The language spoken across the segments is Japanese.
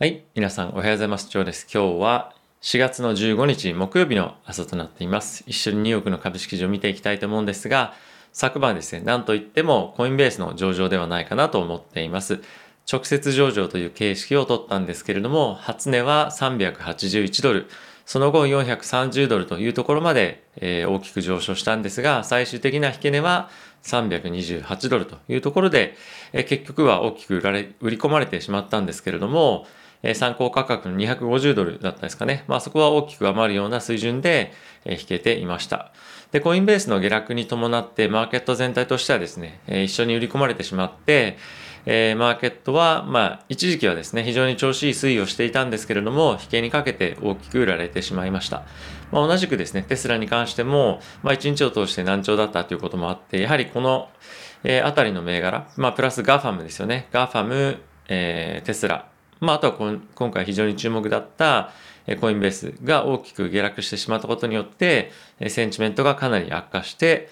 はい。皆さんおはようございます。ジョーです。今日は4月の15日木曜日の朝となっています。一緒にニューヨークの株式市場を見ていきたいと思うんですが、昨晩ですね、なんといってもコインベースの上場ではないかなと思っています。直接上場という形式を取ったんですけれども、初値は381ドル、その後430ドルというところまで、えー、大きく上昇したんですが、最終的な引け値は328ドルというところで、えー、結局は大きく売られ、売り込まれてしまったんですけれども、参考価格の250ドルだったですかね。まあそこは大きく余るような水準で、引けていました。で、コインベースの下落に伴ってマーケット全体としてはですね、一緒に売り込まれてしまって、えー、マーケットは、まあ、一時期はですね、非常に調子いい推移をしていたんですけれども、引けにかけて大きく売られてしまいました。まあ、同じくですね、テスラに関しても、まあ、1日を通して難聴だったということもあって、やはりこの、えー、あたりの銘柄、まあ、プラスガファムですよね。ガファム、えー、テスラ、まあ、あとは今回非常に注目だったコインベースが大きく下落してしまったことによって、センチメントがかなり悪化して、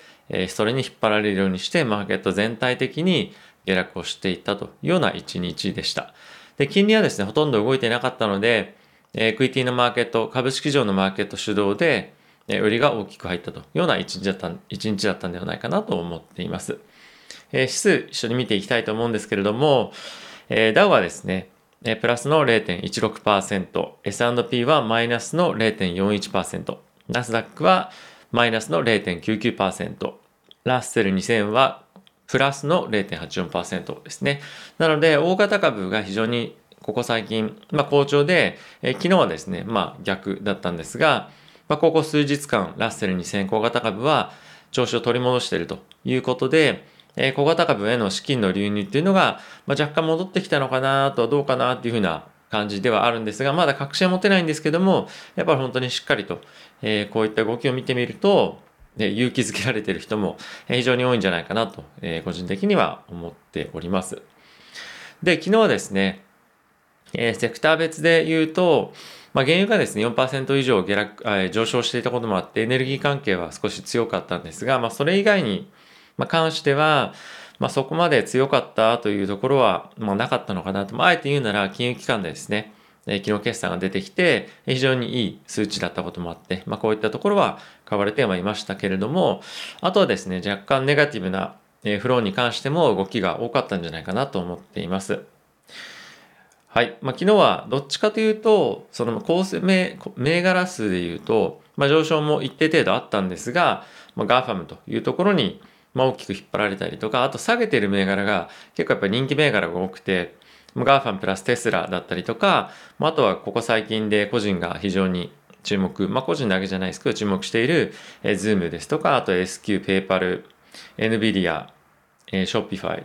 それに引っ張られるようにして、マーケット全体的に下落をしていったというような一日でした。で、金利はですね、ほとんど動いていなかったので、エクイティのマーケット、株式上のマーケット主導で、売りが大きく入ったというような一日だった一日だったんではないかなと思っています。え指数一緒に見ていきたいと思うんですけれども、えダウはですね、えプラスの0.16%、S&P はマイナスの0.41%、ナスダックはマイナスの0.99%、ラッセル2000はプラスの0.84%ですね。なので、大型株が非常にここ最近、まあ、好調で、え昨日はですね、まあ、逆だったんですが、まあ、ここ数日間、ラッセル2000小型株は調子を取り戻しているということで、え小型株への資金の流入っていうのが、まあ、若干戻ってきたのかなとはどうかなっていうふうな感じではあるんですが、まだ確信は持てないんですけども、やっぱり本当にしっかりと、え、こういった動きを見てみると、で勇気づけられてる人も非常に多いんじゃないかなと、え、個人的には思っております。で、昨日はですね、え、セクター別で言うと、まあ、原油がですね、4%以上下落、え上昇していたこともあって、エネルギー関係は少し強かったんですが、まあ、それ以外に、まあ、関しては、まあ、そこまで強かったというところは、まあ、なかったのかなと。まあ、あえて言うなら、金融機関でですね、え昨日決算が出てきて、非常にいい数値だったこともあって、まあ、こういったところは買われてはいましたけれども、あとはですね、若干ネガティブなフローに関しても動きが多かったんじゃないかなと思っています。はい。まあ、昨日はどっちかというと、その構成銘銘柄数で言うと、まあ、上昇も一定程度あったんですが、まあ、 GAFAM というところに、まあ、大きく引っ張られたりとか、あと下げてる銘柄が結構やっぱり人気銘柄が多くて、 GAFAM プラステスラだったりとか、あとはここ最近で個人が非常に注目、まあ個人だけじゃないですけど注目している、えー、Zoom ですとか、あと SQ、PayPal、NVIDIA、えー、Shopify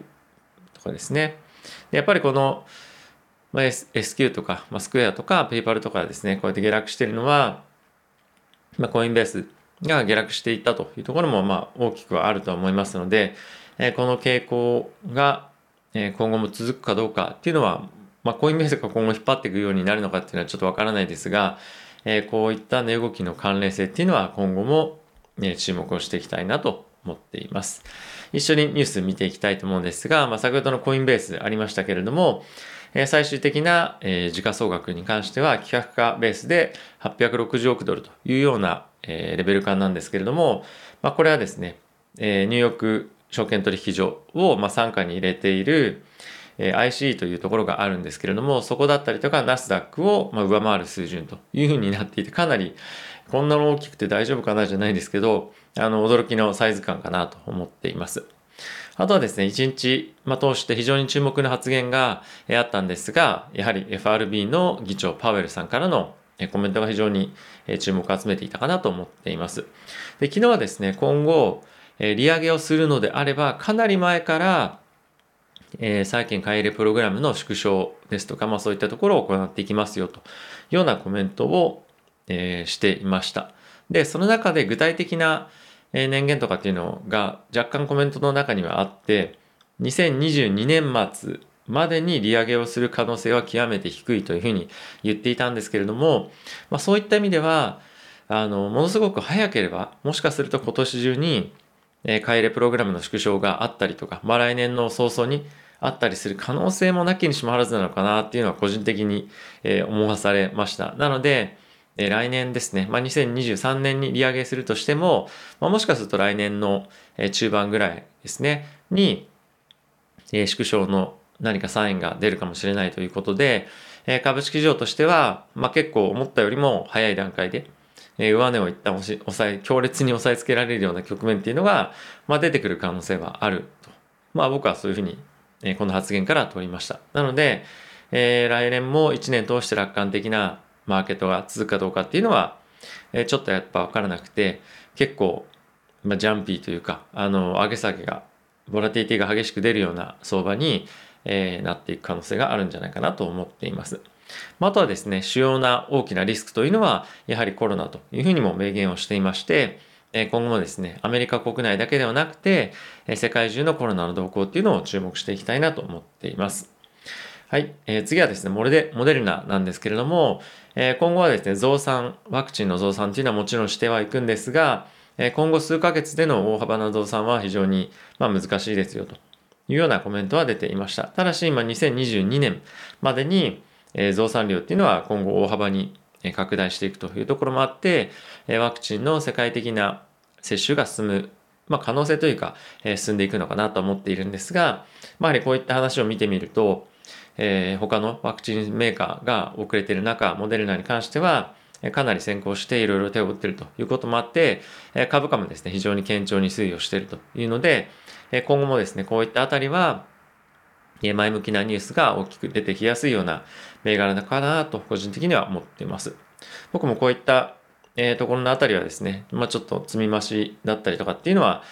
とかですね。でやっぱりこの、まあ、SQ とか、まあ、スクエアとか PayPal とかですね、こうやって下落してるのは、まあ、コインベースが下落していったというところもまあ大きくはあると思いますので、えこの傾向が今後も続くかどうかっていうのは、まあ、コインベースが今後引っ張っていくようになるのかっていうのはちょっとわからないですが、えこういった値動きの関連性っていうのは今後も、ね、注目をしていきたいなと思っています。一緒にニュース見ていきたいと思うんですが、まあ、先ほどのコインベースありましたけれども、え最終的な、え時価総額に関しては企画化ベースで860億ドルというようなえー、レベル感なんですけれども、まあ、これはですね、えー、ニューヨーク証券取引所を、まあ、傘下に入れている、えー、ICE というところがあるんですけれども、そこだったりとかナスダックを、まあ、上回る水準というふうになっていて、かなりこんなの大きくて大丈夫かなじゃないですけど、あの、驚きのサイズ感かなと思っています。あとはですね、一日、まあ、通して非常に注目の発言があったんですが、やはり FRB の議長パウエルさんからのコメントが非常に注目を集めていたかなと思っています。で昨日はですね、今後、利上げをするのであれば、かなり前から、えー、債券買い入れプログラムの縮小ですとか、まあそういったところを行っていきますよというようなコメントを、えー、していました。で、その中で具体的な年限とかっていうのが若干コメントの中にはあって、2022年末までに利上げをする可能性は極めて低いというふうに言っていたんですけれども、まあ、そういった意味ではあのものすごく早ければもしかすると今年中に買い入れプログラムの縮小があったりとか、まあ、来年の早々にあったりする可能性もなきにしもあらずなのかなっていうのは個人的に、思わされました。なので、来年ですね、まあ、2023年に利上げするとしても、まあ、もしかすると来年の、中盤ぐらいですね、に、縮小の何かサインが出るかもしれないということで、え株式市場としては、まあ、結構思ったよりも早い段階で、え上値を一旦押し抑え、強烈に押さえつけられるような局面っていうのが、まあ、出てくる可能性はあると。まあ僕はそういうふうに、えこの発言から取りました。なので、えー、来年も1年通して楽観的なマーケットが続くかどうかっていうのは、えー、ちょっとやっぱ分からなくて、結構、まあ、ジャンピーというか、あの、上げ下げが、ボラティティが激しく出るような相場に、えー、なっていく可能性があるんじゃないかなと思っています。まあ、とはですね、主要な大きなリスクというのは、やはりコロナというふうにも明言をしていまして、今後もですね、アメリカ国内だけではなくて、世界中のコロナの動向っていうのを注目していきたいなと思っています。はい。えー、次はですね、モデモデルナなんですけれども、えー、今後はですね、増産、ワクチンの増産というのはもちろんしてはいくんですが、えー、今後数ヶ月での大幅な増産は非常に、まあ、難しいですよというようなコメントは出ていました。ただし、今2022年までに、増産量っていうのは今後大幅に拡大していくというところもあって、ワクチンの世界的な接種が進む、まあ、可能性というか、進んでいくのかなと思っているんですが、まあ、やはりこういった話を見てみると、えー、他のワクチンメーカーが遅れている中、モデルナに関しては、かなり先行していろいろ手を打っているということもあって、株価もですね、非常に堅調に推移をしているというので、今後もですね、こういったあたりは、前向きなニュースが大きく出てきやすいような銘柄かなと個人的には思っています。僕もこういった、え、ところのあたりはですね、まあ、ちょっと積み増しだったりとかっていうのは、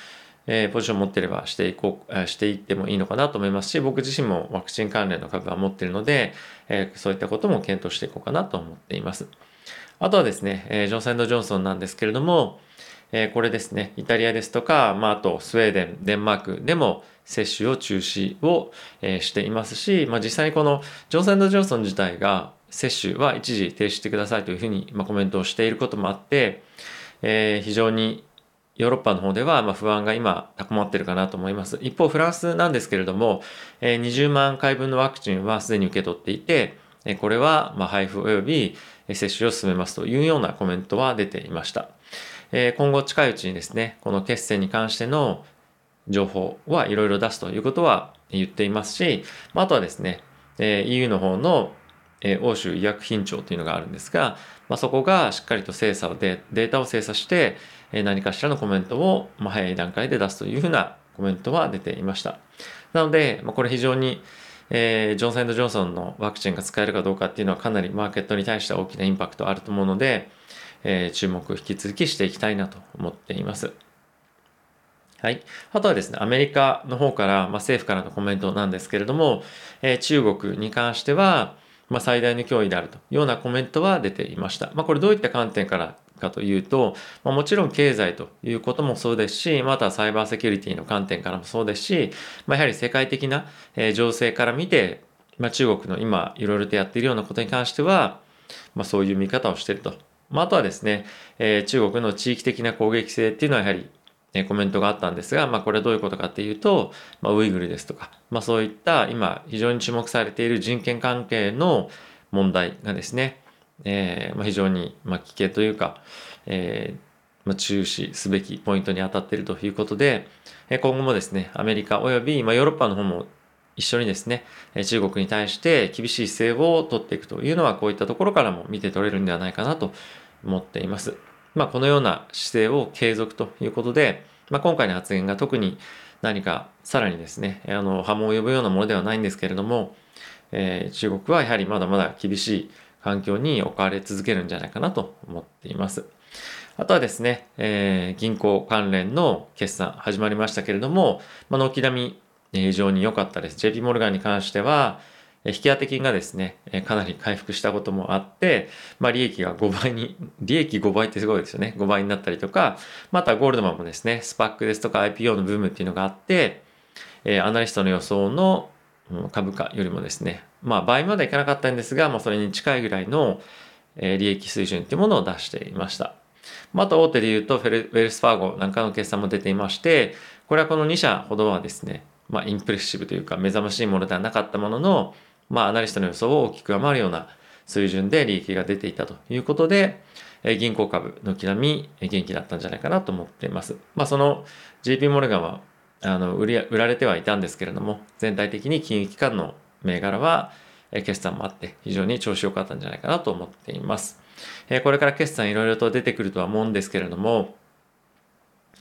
え、ポジション持ってればしていこう、していってもいいのかなと思いますし、僕自身もワクチン関連の株は持ってるので、え、そういったことも検討していこうかなと思っています。あとはですね、え、ジョンソンドジョンソンなんですけれども、えー、これですね、イタリアですとか、まあ、あとスウェーデン、デンマークでも接種を中止を、えー、していますし、まあ、実際にこのジョンソンジョンソン自体が接種は一時停止してくださいというふうに、まあ、コメントをしていることもあって、えー、非常にヨーロッパの方ではま不安が今高まっているかなと思います。一方、フランスなんですけれども、え、20万回分のワクチンはすでに受け取っていて、これはま配布及び接種を進めますというようなコメントは出ていました。え今後近いうちにですね、この決戦に関しての情報はいろいろ出すということは言っていますし、あとはですね、え EU の方のえ欧州医薬品庁というのがあるんですが、まあ、そこがしっかりと精査をでデータを精査してえ何かしらのコメントをま早い段階で出すというふうなコメントは出ていました。なので、まこれ非常にえー、ジョンソンジョンソンのワクチンが使えるかどうかっていうのはかなりマーケットに対しては大きなインパクトあると思うので、えー、注目を引き続きしていきたいなと思っています。はい。あとはですね、アメリカの方から、まあ、政府からのコメントなんですけれども、えー、中国に関しては、まあ、最大の脅威であるというようなコメントは出ていました。まあ、これどういった観点からかというと、まあ、もちろん経済ということもそうですし、またサイバーセキュリティの観点からもそうですし、まあ、やはり世界的な、えー、情勢から見て、まあ、中国の今いろいろとやっているようなことに関しては、まあ、そういう見方をしているとまあ、あとはですね、えー、中国の地域的な攻撃性っていうのはやはり、えー、コメントがあったんですが、まあ、これはどういうことかっていうと、まあ、ウイグルですとか、まあ、そういった今非常に注目されている人権関係の問題がですね、えーまあ、非常に、まあ、危険というか、えーまあ、注視すべきポイントに当たっているということで、今後もですね、アメリカ及び、まあ、ヨーロッパの方も一緒にですね、中国に対して厳しい姿勢を取っていくというのはこういったところからも見て取れるんではないかなと思っています。まあ、このような姿勢を継続ということで、まあ、今回の発言が特に何かさらにですね、あの波紋を呼ぶようなものではないんですけれども、えー、中国はやはりまだまだ厳しい環境に置かれ続けるんじゃないかなと思っています。あとはですね、えー、銀行関連の決算始まりましたけれども、まあ、軒並み非常に良かったです。JP モルガンに関しては、引き当て金がですね、かなり回復したこともあって、まあ、利益が5倍に、利益5倍ってすごいですよね。5倍になったりとか、またゴールドマンもですね、 SPAC ですとか IPO のブームっていうのがあって、アナリストの予想の株価よりもですね、まあ倍まではいかなかったんですが、まあそれに近いぐらいの利益水準っていうものを出していました。また大手で言うとフェル、ウェルスファーゴなんかの決算も出ていまして、これはこの2社ほどはですね、まあ、インプレッシブというか目覚ましいものではなかったものの、まあ、アナリストの予想を大きく上回るような水準で利益が出ていたということで、え銀行株、軒並み元気だったんじゃないかなと思っています。まあ、その JP モルガンはあの売り売られてはいたんですけれども、全体的に金融機関の銘柄は、え決算もあって非常に調子良かったんじゃないかなと思っています。えこれから決算いろいろと出てくるとは思うんですけれども、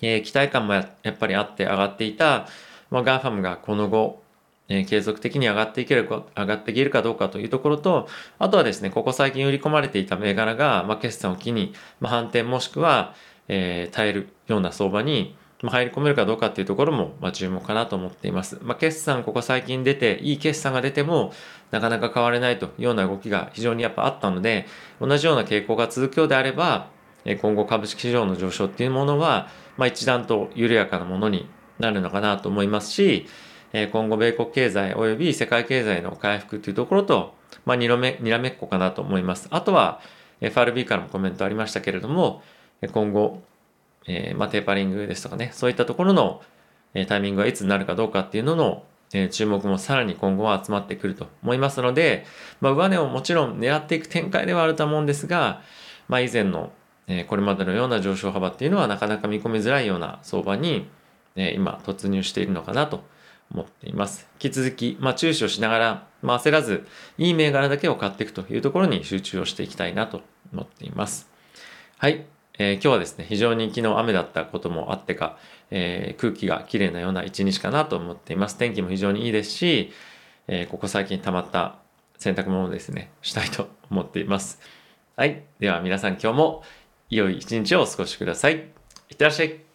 え期待感もやっぱりあって上がっていた、まあ、 GAFAM がこの後、え継続的に上がっていけるか、上がっていけるかどうかというところと、あとはですね、ここ最近売り込まれていた銘柄が、まあ、決算を機に、まあ、反転もしくは、えー、耐えるような相場に、まあ、入り込めるかどうかっていうところも、まあ、注目かなと思っています。まあ、決算ここ最近出て、いい決算が出ても、なかなか買われないというような動きが非常にやっぱあったので、同じような傾向が続くようであれば、今後株式市場の上昇っていうものは、まあ、一段と緩やかなものになるのかなと思いますし、今後米国経済及び世界経済の回復というところと、まあ、にらめ、にらめっこかなと思います。あとは、FRB からもコメントありましたけれども、今後、えー、まあ、テーパリングですとかね、そういったところの、えタイミングがいつになるかどうかっていうのの、え注目もさらに今後は集まってくると思いますので、まあ、上値をもちろん狙っていく展開ではあると思うんですが、まあ、以前の、えこれまでのような上昇幅っていうのはなかなか見込みづらいような相場に、え今突入しているのかなと思っています。引き続き、まあ、注視をしながら、まあ、焦らず、いい銘柄だけを買っていくというところに集中をしていきたいなと思っています。はい。えー、今日はですね、非常に昨日雨だったこともあってか、えー、空気が綺麗なような一日かなと思っています。天気も非常にいいですし、えー、ここ最近溜まった洗濯物をですね、したいと思っています。はい。では皆さん今日も良い一日をお過ごしください。いってらっしゃい。